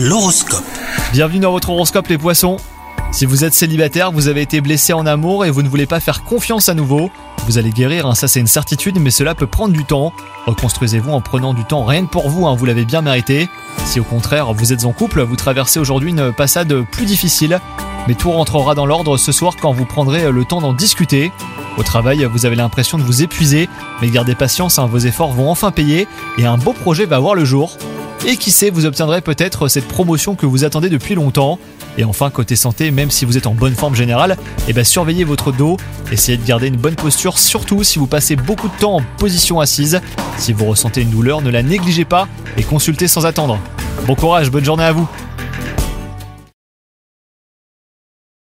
L'horoscope. Bienvenue dans votre horoscope les poissons. Si vous êtes célibataire, vous avez été blessé en amour et vous ne voulez pas faire confiance à nouveau, vous allez guérir, hein, ça c'est une certitude, mais cela peut prendre du temps. Reconstruisez-vous en prenant du temps rien que pour vous, hein, vous l'avez bien mérité. Si au contraire vous êtes en couple, vous traversez aujourd'hui une passade plus difficile, mais tout rentrera dans l'ordre ce soir quand vous prendrez le temps d'en discuter. Au travail, vous avez l'impression de vous épuiser, mais gardez patience, hein, vos efforts vont enfin payer et un beau projet va voir le jour. Et qui sait, vous obtiendrez peut-être cette promotion que vous attendez depuis longtemps. Et enfin, côté santé, même si vous êtes en bonne forme générale, eh ben, surveillez votre dos, essayez de garder une bonne posture, surtout si vous passez beaucoup de temps en position assise. Si vous ressentez une douleur, ne la négligez pas et consultez sans attendre. Bon courage, bonne journée à vous